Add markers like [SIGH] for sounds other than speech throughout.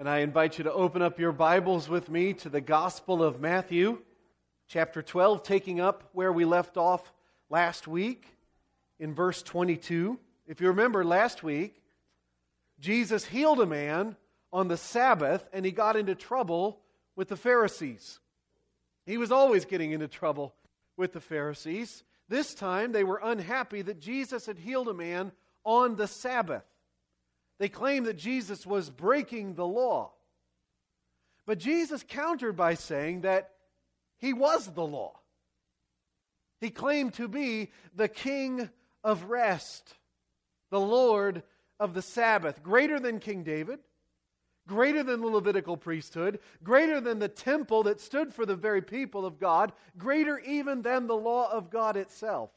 And I invite you to open up your Bibles with me to the Gospel of Matthew, chapter 12, taking up where we left off last week in verse 22. If you remember last week, Jesus healed a man on the Sabbath and he got into trouble with the Pharisees. He was always getting into trouble with the Pharisees. This time they were unhappy that Jesus had healed a man on the Sabbath. They claimed that Jesus was breaking the law. But Jesus countered by saying that he was the law. He claimed to be the king of rest, the Lord of the Sabbath, greater than King David, greater than the Levitical priesthood, greater than the temple that stood for the very people of God, greater even than the law of God itself.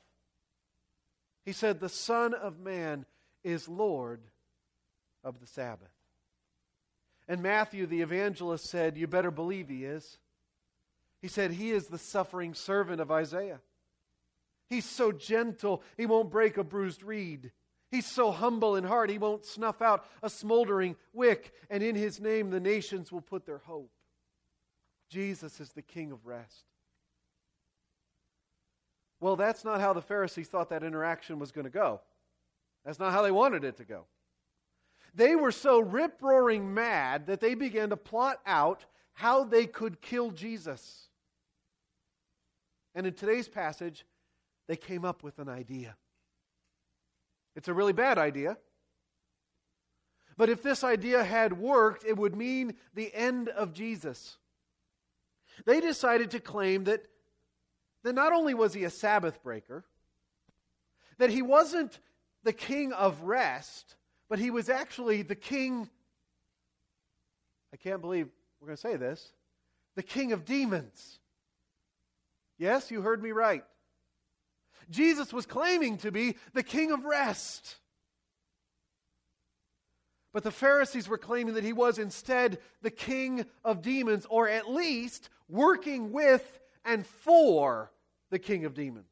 He said, The Son of Man is Lord of the Sabbath. And Matthew, the evangelist, said, You better believe he is. He said, He is the suffering servant of Isaiah. He's so gentle, he won't break a bruised reed. He's so humble in heart, he won't snuff out a smoldering wick. And in his name, the nations will put their hope. Jesus is the King of rest. Well, that's not how the Pharisees thought that interaction was going to go. That's not how they wanted it to go. They were so rip roaring mad that they began to plot out how they could kill Jesus. And in today's passage, they came up with an idea. It's a really bad idea. But if this idea had worked, it would mean the end of Jesus. They decided to claim that, that not only was he a Sabbath breaker, that he wasn't the king of rest, but he was actually the king. I can't believe we're going to say this the king of demons. Yes, you heard me right. Jesus was claiming to be the king of rest. But the Pharisees were claiming that he was instead the king of demons, or at least working with and for the king of demons.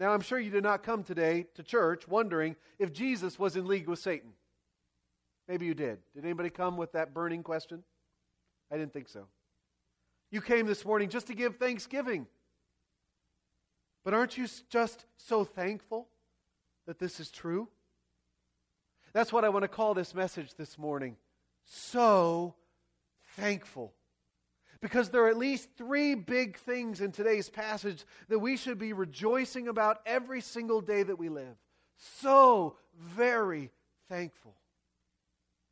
Now, I'm sure you did not come today to church wondering if Jesus was in league with Satan. Maybe you did. Did anybody come with that burning question? I didn't think so. You came this morning just to give thanksgiving. But aren't you just so thankful that this is true? That's what I want to call this message this morning. So thankful. Because there are at least three big things in today's passage that we should be rejoicing about every single day that we live. So very thankful.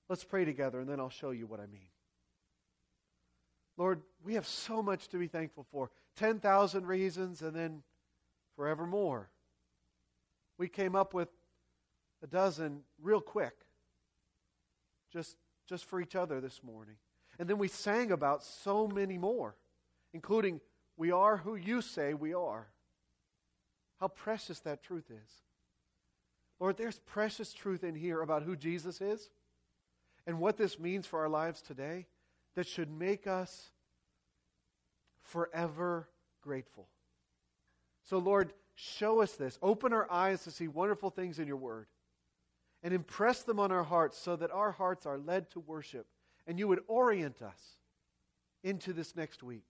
Let's pray together, and then I'll show you what I mean. Lord, we have so much to be thankful for 10,000 reasons, and then forevermore. We came up with a dozen real quick, just, just for each other this morning. And then we sang about so many more, including, We are who you say we are. How precious that truth is. Lord, there's precious truth in here about who Jesus is and what this means for our lives today that should make us forever grateful. So, Lord, show us this. Open our eyes to see wonderful things in your word and impress them on our hearts so that our hearts are led to worship and you would orient us into this next week.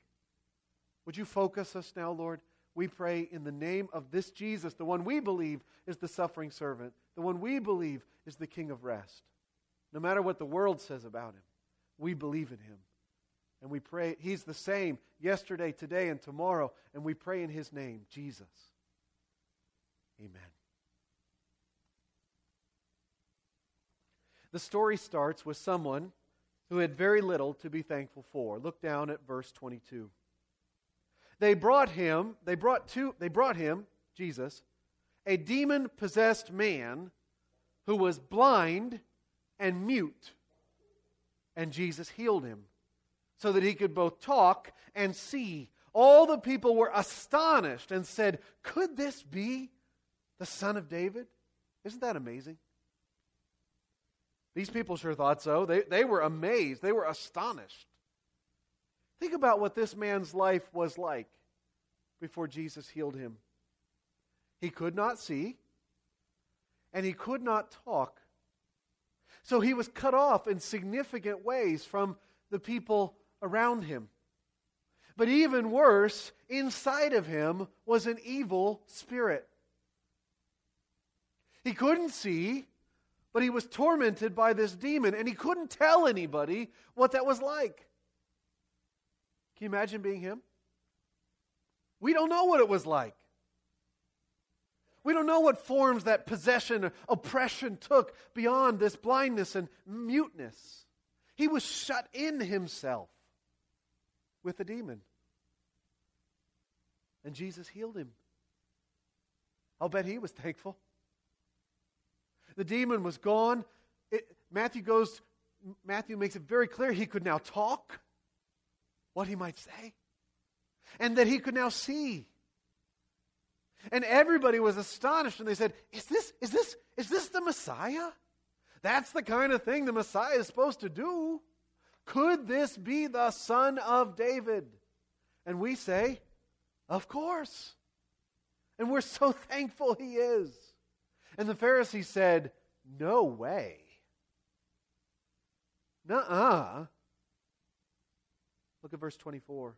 Would you focus us now, Lord? We pray in the name of this Jesus, the one we believe is the suffering servant, the one we believe is the King of rest. No matter what the world says about him, we believe in him. And we pray, he's the same yesterday, today, and tomorrow. And we pray in his name, Jesus. Amen. The story starts with someone who had very little to be thankful for. Look down at verse 22. They brought him, they brought to, they brought him, Jesus, a demon possessed man who was blind and mute. And Jesus healed him so that he could both talk and see. All the people were astonished and said, Could this be the son of David? Isn't that amazing? These people sure thought so. They, they were amazed, they were astonished. Think about what this man's life was like before Jesus healed him. He could not see, and he could not talk. So he was cut off in significant ways from the people around him. But even worse, inside of him was an evil spirit. He couldn't see, but he was tormented by this demon, and he couldn't tell anybody what that was like. Can you imagine being him? We don't know what it was like. We don't know what forms that possession, oppression took beyond this blindness and muteness. He was shut in himself with a demon. And Jesus healed him. I'll bet he was thankful. The demon was gone. It, Matthew goes, Matthew makes it very clear he could now talk what he might say, and that he could now see. And everybody was astonished, and they said, Is this, is this, is this the Messiah? That's the kind of thing the Messiah is supposed to do. Could this be the son of David? And we say, Of course. And we're so [LAUGHS] thankful he is. And the Pharisees said, No way. Nuh uh. Look at verse 24.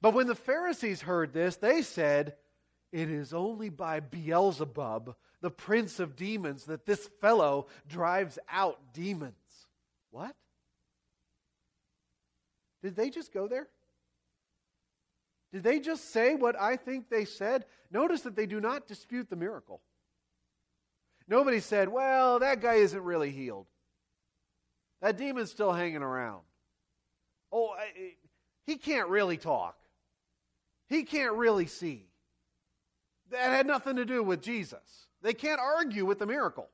But when the Pharisees heard this, they said, It is only by Beelzebub, the prince of demons, that this fellow drives out demons. What? Did they just go there? Did they just say what I think they said? Notice that they do not dispute the miracle. Nobody said, well, that guy isn't really healed. That demon's still hanging around. Oh, I, he can't really talk. He can't really see. That had nothing to do with Jesus. They can't argue with the miracle.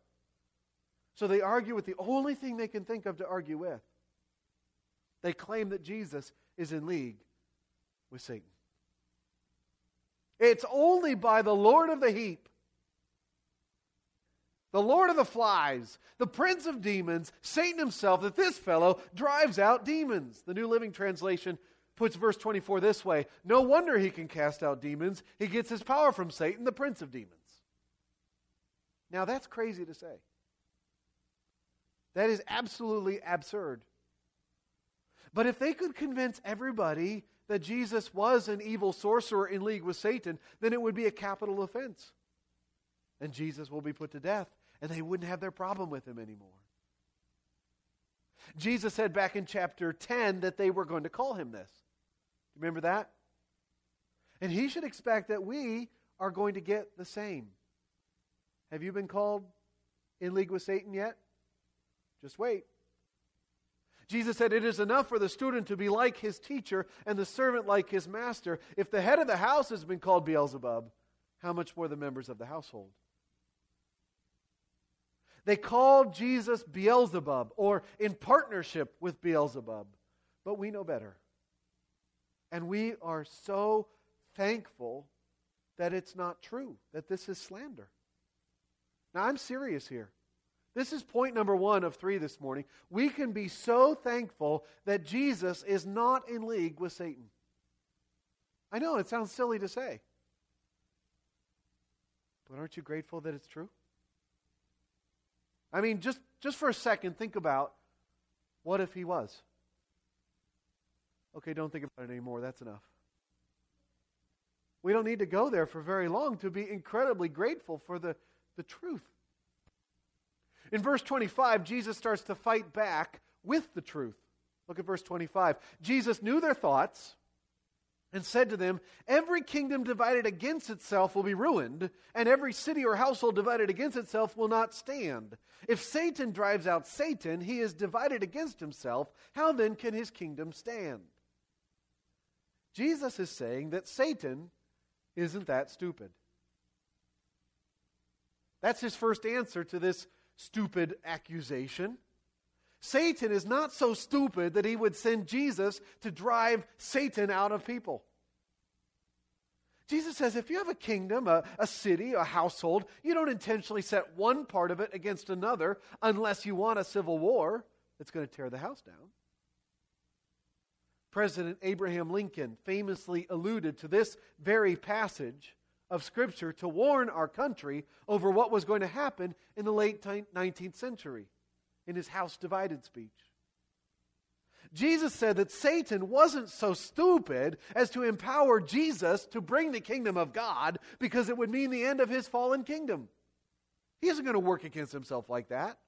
So they argue with the only thing they can think of to argue with. They claim that Jesus is in league with Satan. It's only by the Lord of the heap the Lord of the flies, the prince of demons, Satan himself, that this fellow drives out demons. The New Living Translation puts verse 24 this way No wonder he can cast out demons. He gets his power from Satan, the prince of demons. Now, that's crazy to say. That is absolutely absurd. But if they could convince everybody that Jesus was an evil sorcerer in league with Satan, then it would be a capital offense. And Jesus will be put to death and they wouldn't have their problem with him anymore. Jesus said back in chapter 10 that they were going to call him this. Remember that? And he should expect that we are going to get the same. Have you been called in league with Satan yet? Just wait. Jesus said, It is enough for the student to be like his teacher and the servant like his master. If the head of the house has been called Beelzebub, how much more the members of the household? They called Jesus Beelzebub or in partnership with Beelzebub. But we know better. And we are so thankful that it's not true, that this is slander. Now, I'm serious here. This is point number one of three this morning. We can be so thankful that Jesus is not in league with Satan. I know it sounds silly to say, but aren't you grateful that it's true? I mean, just, just for a second, think about what if he was? Okay, don't think about it anymore. That's enough. We don't need to go there for very long to be incredibly grateful for the, the truth. In verse 25, Jesus starts to fight back with the truth. Look at verse 25. Jesus knew their thoughts and said to them, Every kingdom divided against itself will be ruined, and every city or household divided against itself will not stand. If Satan drives out Satan, he is divided against himself. How then can his kingdom stand? Jesus is saying that Satan isn't that stupid. That's his first answer to this stupid accusation. Satan is not so stupid that he would send Jesus to drive Satan out of people. Jesus says if you have a kingdom, a, a, city, a household, you don't intentionally set one part of it against another unless you want a civil war that's going to tear the house down. President Abraham Lincoln famously alluded to this very passage of Scripture to warn our country over what was going to happen in the late 19th century. In his house divided speech. Jesus said that Satan wasn't so stupid as to empower Jesus to bring the kingdom of God because it would mean the end of his fallen kingdom. He isn't going to work against himself like that.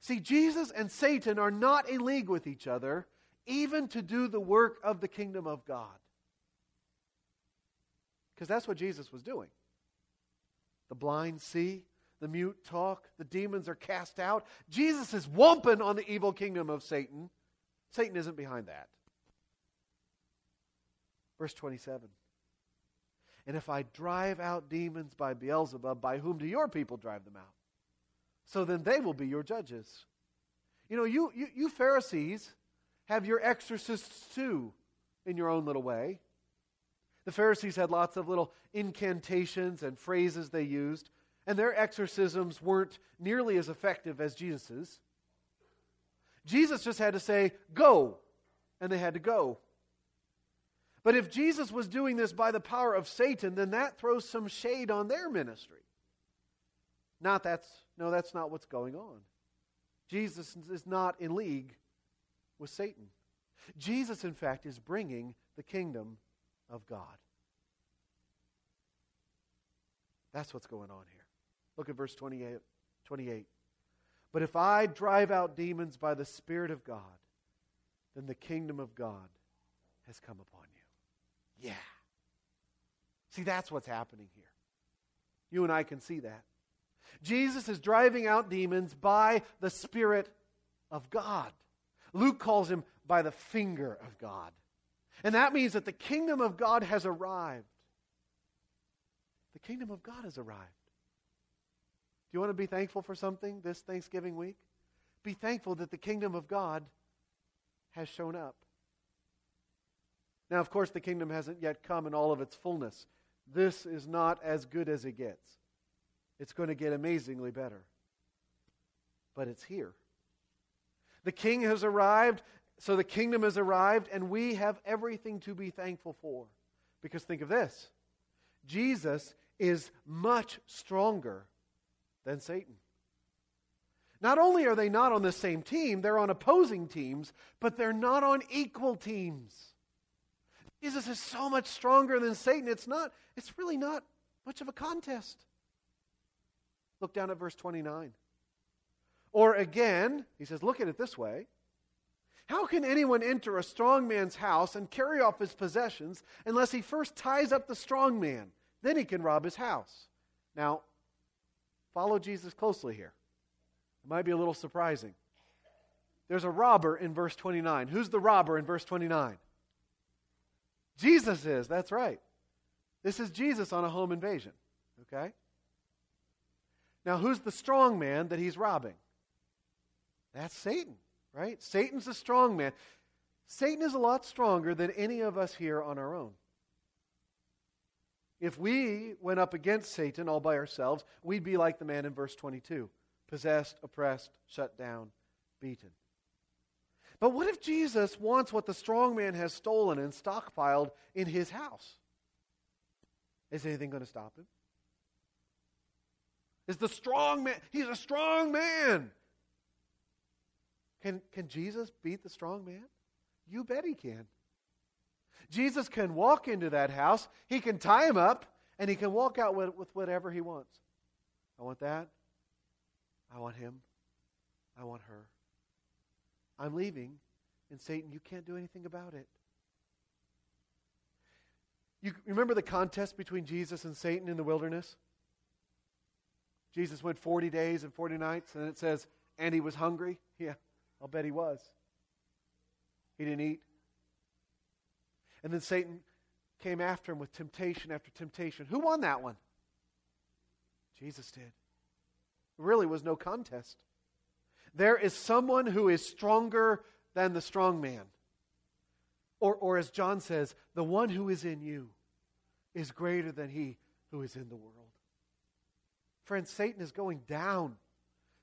See, Jesus and Satan are not in league with each other, even to do the work of the kingdom of God. Because that's what Jesus was doing. The blind see, the mute talk, the demons are cast out. Jesus is whomping on the evil kingdom of Satan. Satan isn't behind that. Verse 27. And if I drive out demons by Beelzebub, by whom do your people drive them out? So then they will be your judges. You know, you, you, you Pharisees have your exorcists too, in your own little way. The Pharisees had lots of little incantations and phrases they used, and their exorcisms weren't nearly as effective as Jesus's. Jesus just had to say, Go, and they had to go. But if Jesus was doing this by the power of Satan, then that throws some shade on their ministry. Not that's no, that's not what's going on. Jesus is not in league with Satan. Jesus, in fact, is bringing the kingdom of God. That's what's going on here. Look at verse 28. 28. But if I drive out demons by the Spirit of God, then the kingdom of God has come upon you. Yeah. See, that's what's happening here. You and I can see that. Jesus is driving out demons by the Spirit of God. Luke calls him by the finger of God. And that means that the kingdom of God has arrived. The kingdom of God has arrived. Do you want to be thankful for something this Thanksgiving week? Be thankful that the kingdom of God has shown up. Now, of course, the kingdom hasn't yet come in all of its fullness. This is not as good as it gets. It's going to get amazingly better. But it's here. The king has arrived, so the kingdom has arrived, and we have everything to be thankful for. Because think of this Jesus is much stronger than Satan. Not only are they not on the same team, they're on opposing teams, but they're not on equal teams. Jesus is so much stronger than Satan. It's not, it's really not much of a contest. Look down at verse 29. Or again, he says, look at it this way. How can anyone enter a strong man's house and carry off his possessions unless he first ties up the strong man? Then he can rob his house. Now, follow Jesus closely here. It might be a little surprising. There's a robber in verse 29. Who's the robber in verse 29? Jesus is, that's right. This is Jesus on a home invasion, okay? Now, who's the strong man that he's robbing? That's Satan, right? Satan's the strong man. Satan is a lot stronger than any of us here on our own. If we went up against Satan all by ourselves, we'd be like the man in verse 22 possessed, oppressed, shut down, beaten. But what if Jesus wants what the strong man has stolen and stockpiled in his house? Is anything going to stop him? Is the strong man? He's a strong man. Can, can Jesus beat the strong man? You bet he can. Jesus can walk into that house, he can tie him up, and he can walk out with, with whatever he wants. I want that. I want him. I want her. I'm leaving, and Satan, you can't do anything about it. You remember the contest between Jesus and Satan in the wilderness? Jesus went 40 days and 40 nights, and it says, and he was hungry. [LAUGHS] Yeah, I'll bet he was. He didn't eat. And then Satan came after him with temptation after temptation. Who won that one? Jesus did. Really was no contest. There is someone who is stronger than the strong man. Or, or as John says, the one who is in you is greater than he who is in the world. Friends, Satan is going down.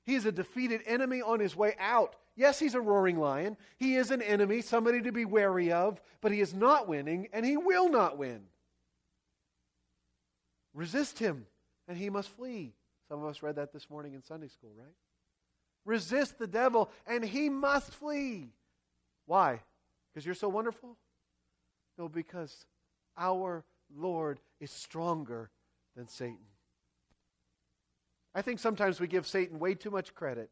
He is a defeated enemy on his way out. Yes, he's a roaring lion. He is an enemy, somebody to be wary of, but he is not winning, and he will not win. Resist him, and he must flee. Some of us read that this morning in Sunday school, right? Resist the devil, and he must flee. Why? Because you're so wonderful? No, because our Lord is stronger than Satan. I think sometimes we give Satan way too much credit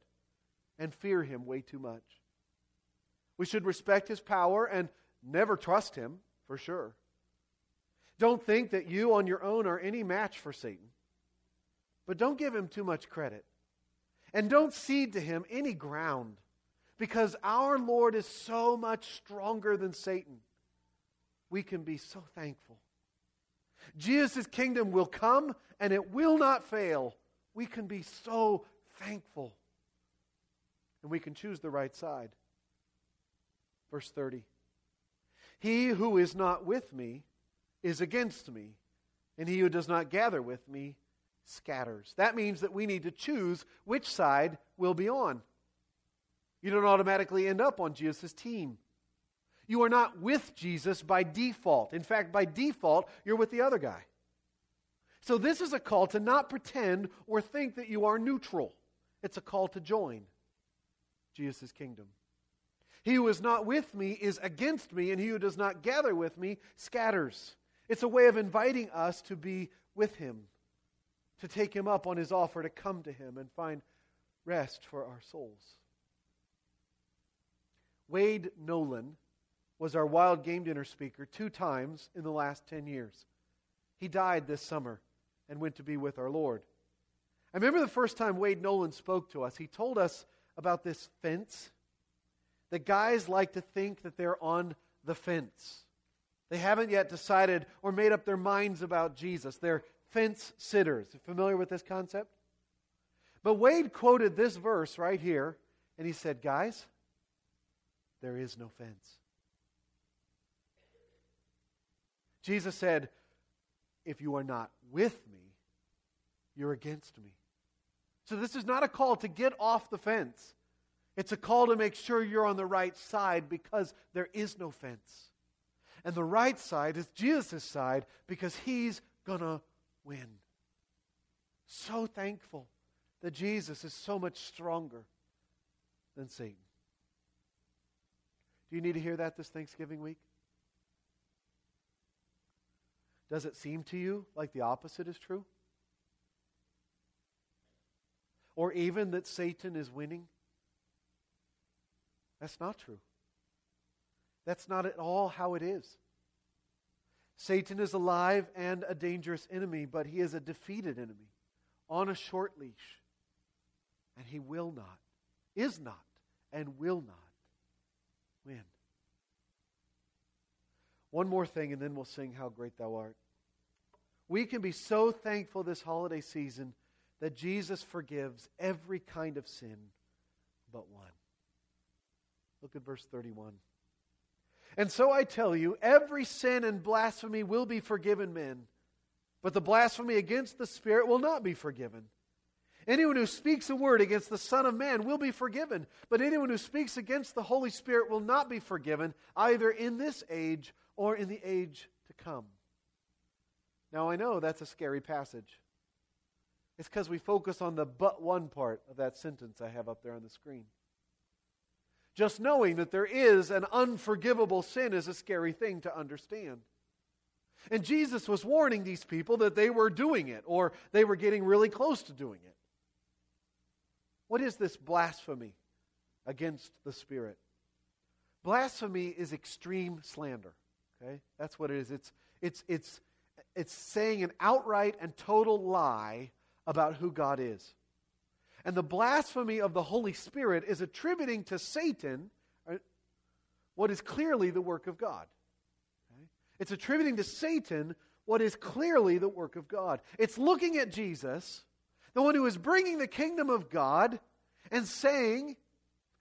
and fear him way too much. We should respect his power and never trust him, for sure. Don't think that you on your own are any match for Satan. But don't give him too much credit. And don't cede to him any ground because our Lord is so much stronger than Satan. We can be so thankful. Jesus' kingdom will come and it will not fail. We can be so thankful. And we can choose the right side. Verse 30 He who is not with me is against me, and he who does not gather with me scatters. That means that we need to choose which side we'll be on. You don't automatically end up on Jesus' team. You are not with Jesus by default. In fact, by default, you're with the other guy. So, this is a call to not pretend or think that you are neutral. It's a call to join Jesus' kingdom. He who is not with me is against me, and he who does not gather with me scatters. It's a way of inviting us to be with him to take him up on his offer to come to him and find rest for our souls. Wade Nolan was our wild game dinner speaker two times in the last 10 years. He died this summer and went to be with our Lord. I remember the first time Wade Nolan spoke to us, he told us about this fence. That guys like to think that they're on the fence. They haven't yet decided or made up their minds about Jesus. They're fence sitters. Familiar with this concept? But Wade quoted this verse right here, and he said, Guys, there is no fence. Jesus said, If you are not with me, you're against me. So this is not a call to get off the fence. It's a call to make sure you're on the right side because there is no fence. And the right side is Jesus' side because he's going to win. So thankful that Jesus is so much stronger than Satan. Do you need to hear that this Thanksgiving week? Does it seem to you like the opposite is true? Or even that Satan is winning? That's not true. That's not at all how it is. Satan is alive and a dangerous enemy, but he is a defeated enemy on a short leash. And he will not, is not, and will not win. One more thing, and then we'll sing How Great Thou Art. We can be so thankful this holiday season that Jesus forgives every kind of sin but one. Look at verse 31. And so I tell you, every sin and blasphemy will be forgiven men, but the blasphemy against the Spirit will not be forgiven. Anyone who speaks a word against the Son of Man will be forgiven, but anyone who speaks against the Holy Spirit will not be forgiven, either in this age or in the age to come. Now, I know that's a scary passage. It's because we focus on the but one part of that sentence I have up there on the screen. Just knowing that there is an unforgivable sin is a scary thing to understand. And Jesus was warning these people that they were doing it or they were getting really close to doing it. What is this blasphemy against the Spirit? Blasphemy is extreme slander. Okay? That's what it is. It's, it's, it's, it's saying an outright and total lie about who God is. And the blasphemy of the Holy Spirit is attributing to Satan uh, what is clearly the work of God. It's attributing to Satan what is clearly the work of God. It's looking at Jesus, the one who is bringing the kingdom of God, and saying,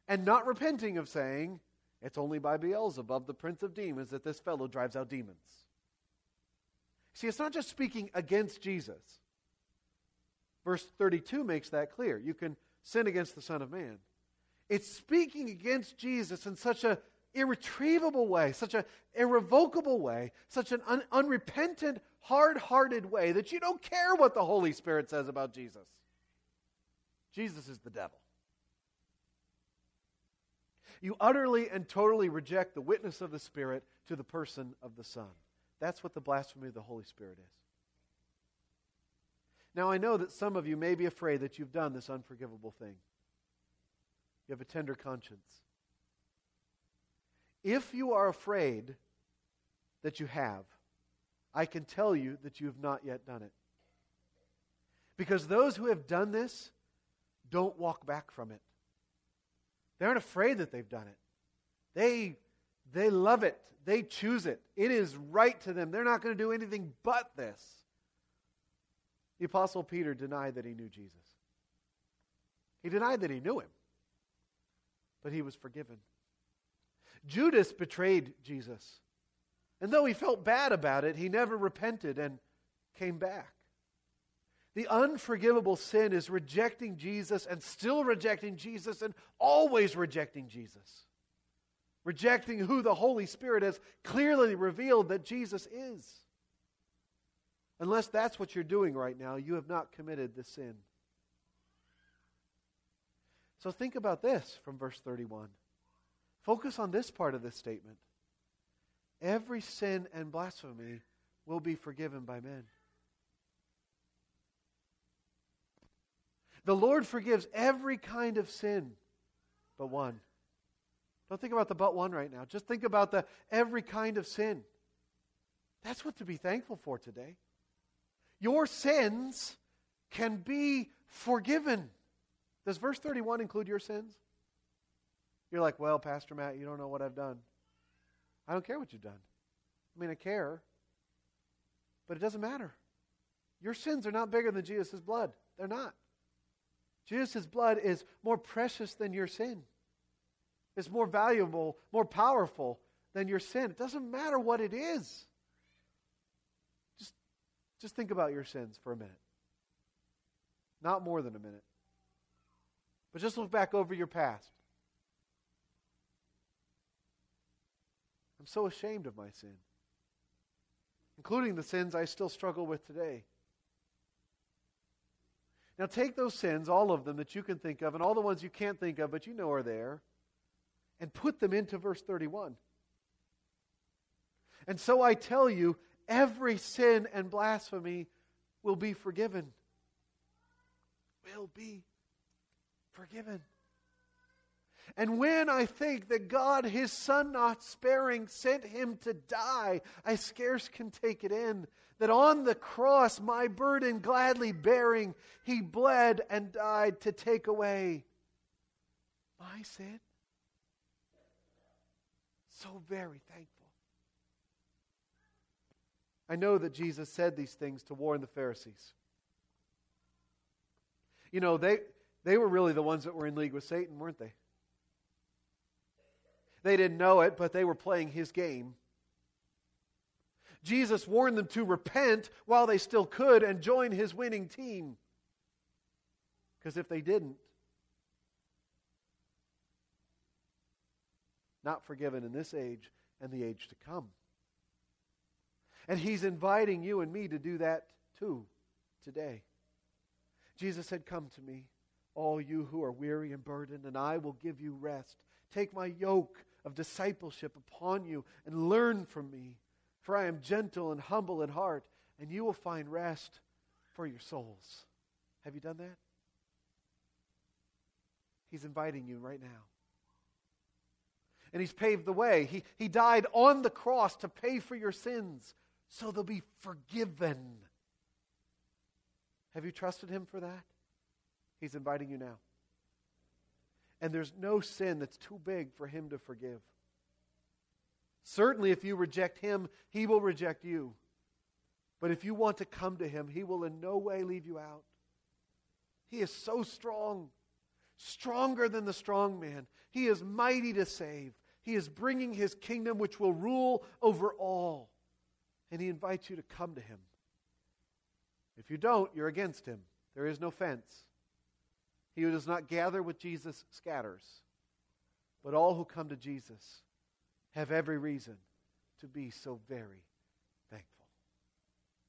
and not repenting of saying, it's only by Beelzebub, the prince of demons, that this fellow drives out demons. See, it's not just speaking against Jesus. Verse 32 makes that clear. You can sin against the Son of Man. It's speaking against Jesus in such an irretrievable way, such an irrevocable way, such an un- unrepentant, hard hearted way that you don't care what the Holy Spirit says about Jesus. Jesus is the devil. You utterly and totally reject the witness of the Spirit to the person of the Son. That's what the blasphemy of the Holy Spirit is. Now, I know that some of you may be afraid that you've done this unforgivable thing. You have a tender conscience. If you are afraid that you have, I can tell you that you have not yet done it. Because those who have done this don't walk back from it. They aren't afraid that they've done it. They, they love it. They choose it. It is right to them. They're not going to do anything but this. The Apostle Peter denied that he knew Jesus. He denied that he knew him, but he was forgiven. Judas betrayed Jesus. And though he felt bad about it, he never repented and came back. The unforgivable sin is rejecting Jesus and still rejecting Jesus and always rejecting Jesus. Rejecting who the Holy Spirit has clearly revealed that Jesus is. Unless that's what you're doing right now, you have not committed the sin. So think about this from verse 31. Focus on this part of this statement. Every sin and blasphemy will be forgiven by men. The Lord forgives every kind of sin but one. Don't think about the but one right now. Just think about the every kind of sin. That's what to be thankful for today. Your sins can be forgiven. Does verse 31 include your sins? You're like, well, Pastor Matt, you don't know what I've done. I don't care what you've done. I mean, I care, but it doesn't matter. Your sins are not bigger than Jesus' blood. They're not. Jesus' blood is more precious than your sin. It's more valuable, more powerful than your sin. It doesn't matter what it is. Just, think about your sins for a minute. Not more than a minute. But just look back over your past. I'm so ashamed of my sin, including the sins I still struggle with today. Now take those sins, all of them that you can think of, and all the ones you can't think of, but you know are there, and put them into verse 31. And so I tell you, every sin and blasphemy will be forgiven. Will be forgiven. And when I think that God, his Son not sparing, sent him to die, I scarce can take it in. That on the cross, my burden gladly bearing, he bled and died to take away my sin. So very thankful. I know that Jesus said these things to warn the Pharisees. You know, they, they were really the ones that were in league with Satan, weren't they? They didn't know it, but they were playing his game. Jesus warned them to repent while they still could and join his winning team. Because if they didn't, not forgiven in this age and the age to come. And he's inviting you and me to do that too today. Jesus said, Come to me, all you who are weary and burdened, and I will give you rest. Take my yoke of discipleship upon you and learn from me. For I am gentle and humble in heart, and you will find rest for your souls. Have you done that? He's inviting you right now. And He's paved the way. He, he died on the cross to pay for your sins so they'll be forgiven. Have you trusted Him for that? He's inviting you now. And there's no sin that's too big for him to forgive. Certainly, if you reject him, he will reject you. But if you want to come to him, he will in no way leave you out. He is so strong, stronger than the strong man. He is mighty to save. He is bringing his kingdom, which will rule over all. And he invites you to come to him. If you don't, you're against him. There is no fence. He who does not gather with Jesus scatters. But all who come to Jesus have every reason to be so very